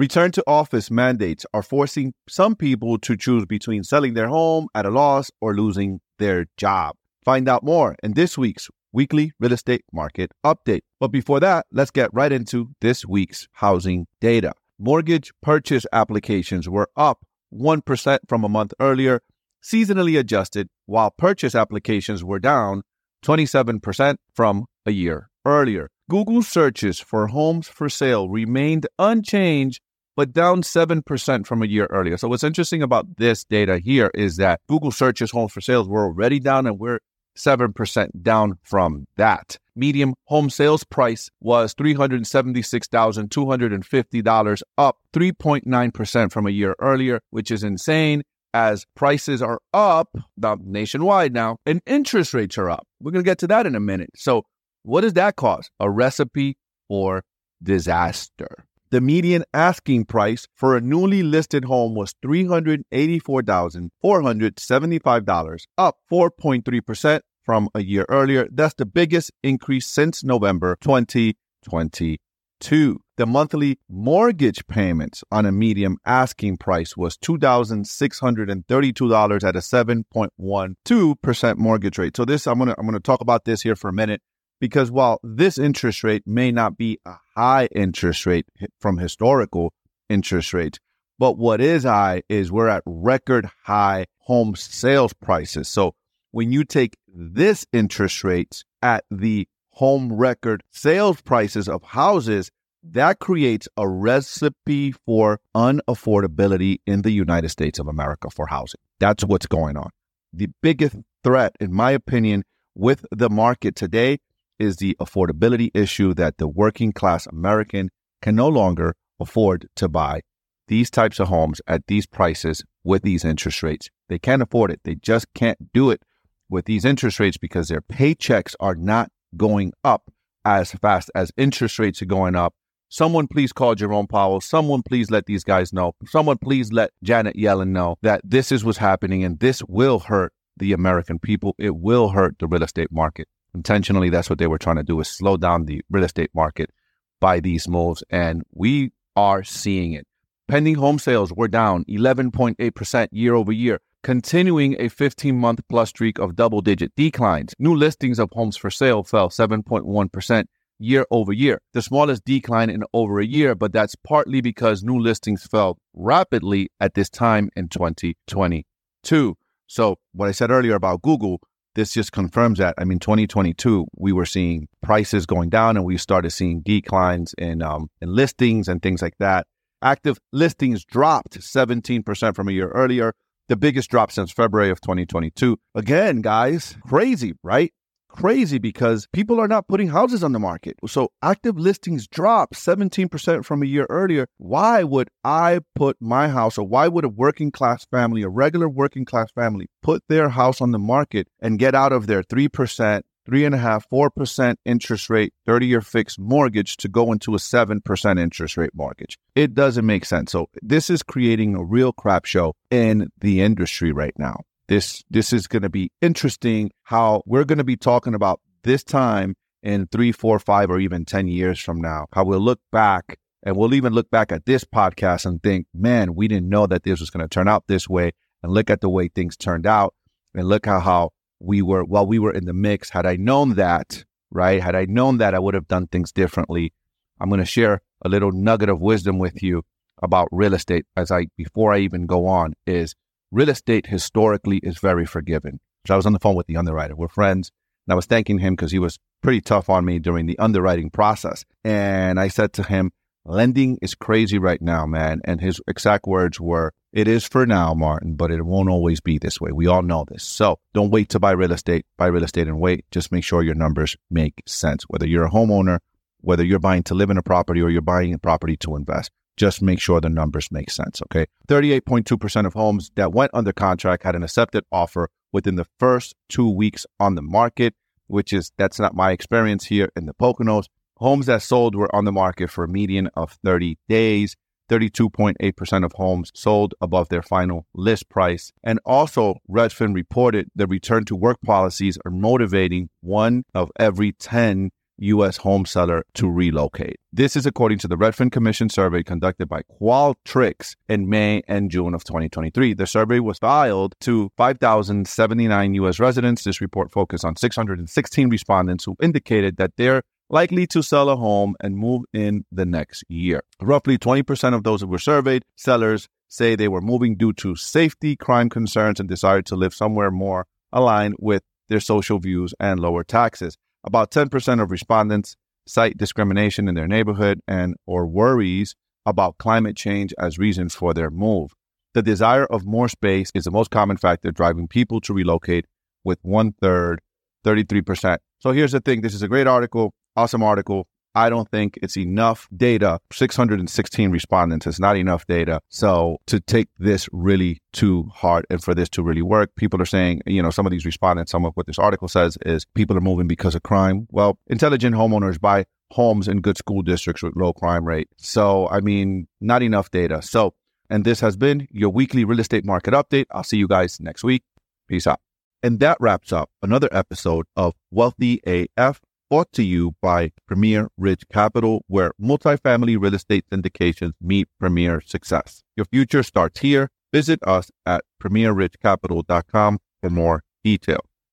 Return to office mandates are forcing some people to choose between selling their home at a loss or losing their job. Find out more in this week's weekly real estate market update. But before that, let's get right into this week's housing data. Mortgage purchase applications were up 1% from a month earlier, seasonally adjusted, while purchase applications were down 27% from a year earlier. Google searches for homes for sale remained unchanged, but down 7% from a year earlier. So, what's interesting about this data here is that Google searches homes for sales were already down, and we're 7% down from that. Medium home sales price was $376,250, up 3.9% from a year earlier, which is insane as prices are up nationwide now and interest rates are up. We're going to get to that in a minute. So, what does that cause? A recipe for disaster. The median asking price for a newly listed home was $384,475, up 4.3% from a year earlier. That's the biggest increase since November 2022. The monthly mortgage payments on a medium asking price was $2,632 at a 7.12% mortgage rate. So this I'm going to I'm going to talk about this here for a minute because while this interest rate may not be a high interest rate from historical interest rates, but what is high is we're at record high home sales prices. So when you take this interest rates at the home record sales prices of houses, that creates a recipe for unaffordability in the United States of America for housing. That's what's going on. The biggest threat, in my opinion, with the market today is the affordability issue that the working class American can no longer afford to buy these types of homes at these prices with these interest rates. They can't afford it. They just can't do it with these interest rates because their paychecks are not going up as fast as interest rates are going up. Someone please call Jerome Powell. Someone please let these guys know. Someone please let Janet Yellen know that this is what's happening and this will hurt the American people. It will hurt the real estate market. Intentionally, that's what they were trying to do is slow down the real estate market by these moves. And we are seeing it. Pending home sales were down 11.8% year over year continuing a 15 month plus streak of double digit declines. New listings of homes for sale fell 7.1% year over year, the smallest decline in over a year, but that's partly because new listings fell rapidly at this time in 2022. So, what I said earlier about Google, this just confirms that. I mean, 2022, we were seeing prices going down and we started seeing declines in, um, in listings and things like that. Active listings dropped 17% from a year earlier, the biggest drop since February of 2022. Again, guys, crazy, right? Crazy because people are not putting houses on the market. So active listings drop 17% from a year earlier. Why would I put my house, or why would a working class family, a regular working class family, put their house on the market and get out of their 3%, three and a half, four percent interest rate, 30 year fixed mortgage to go into a seven percent interest rate mortgage. It doesn't make sense. So this is creating a real crap show in the industry right now. This this is going to be interesting how we're going to be talking about this time in three, four, five, or even 10 years from now. How we'll look back and we'll even look back at this podcast and think, man, we didn't know that this was going to turn out this way. And look at the way things turned out. And look how, how we were while we were in the mix. Had I known that, right? Had I known that, I would have done things differently. I'm going to share a little nugget of wisdom with you about real estate as I before I even go on is real estate historically is very forgiving. So I was on the phone with the underwriter. We're friends. And I was thanking him because he was pretty tough on me during the underwriting process. And I said to him, lending is crazy right now, man. And his exact words were, it is for now, Martin, but it won't always be this way. We all know this. So don't wait to buy real estate. Buy real estate and wait. Just make sure your numbers make sense. Whether you're a homeowner, whether you're buying to live in a property or you're buying a property to invest, just make sure the numbers make sense. Okay. 38.2% of homes that went under contract had an accepted offer within the first two weeks on the market, which is, that's not my experience here in the Poconos. Homes that sold were on the market for a median of 30 days. 32.8% of homes sold above their final list price. And also, Redfin reported the return to work policies are motivating one of every 10 U.S. home seller to relocate. This is according to the Redfin Commission survey conducted by Qualtrics in May and June of 2023. The survey was filed to 5,079 U.S. residents. This report focused on 616 respondents who indicated that they're likely to sell a home and move in the next year. Roughly 20% of those who were surveyed, sellers, say they were moving due to safety, crime concerns, and desired to live somewhere more aligned with their social views and lower taxes. About 10% of respondents cite discrimination in their neighborhood and or worries about climate change as reasons for their move. The desire of more space is the most common factor driving people to relocate with one third, 33%. So here's the thing. This is a great article, awesome article. I don't think it's enough data. 616 respondents is not enough data. So to take this really too hard and for this to really work, people are saying, you know, some of these respondents, some of what this article says is people are moving because of crime. Well, intelligent homeowners buy homes in good school districts with low crime rate. So, I mean, not enough data. So, and this has been your weekly real estate market update. I'll see you guys next week. Peace out. And that wraps up another episode of Wealthy AF brought to you by Premier Ridge Capital, where multifamily real estate syndications meet premier success. Your future starts here. Visit us at premierridgecapital.com for more details.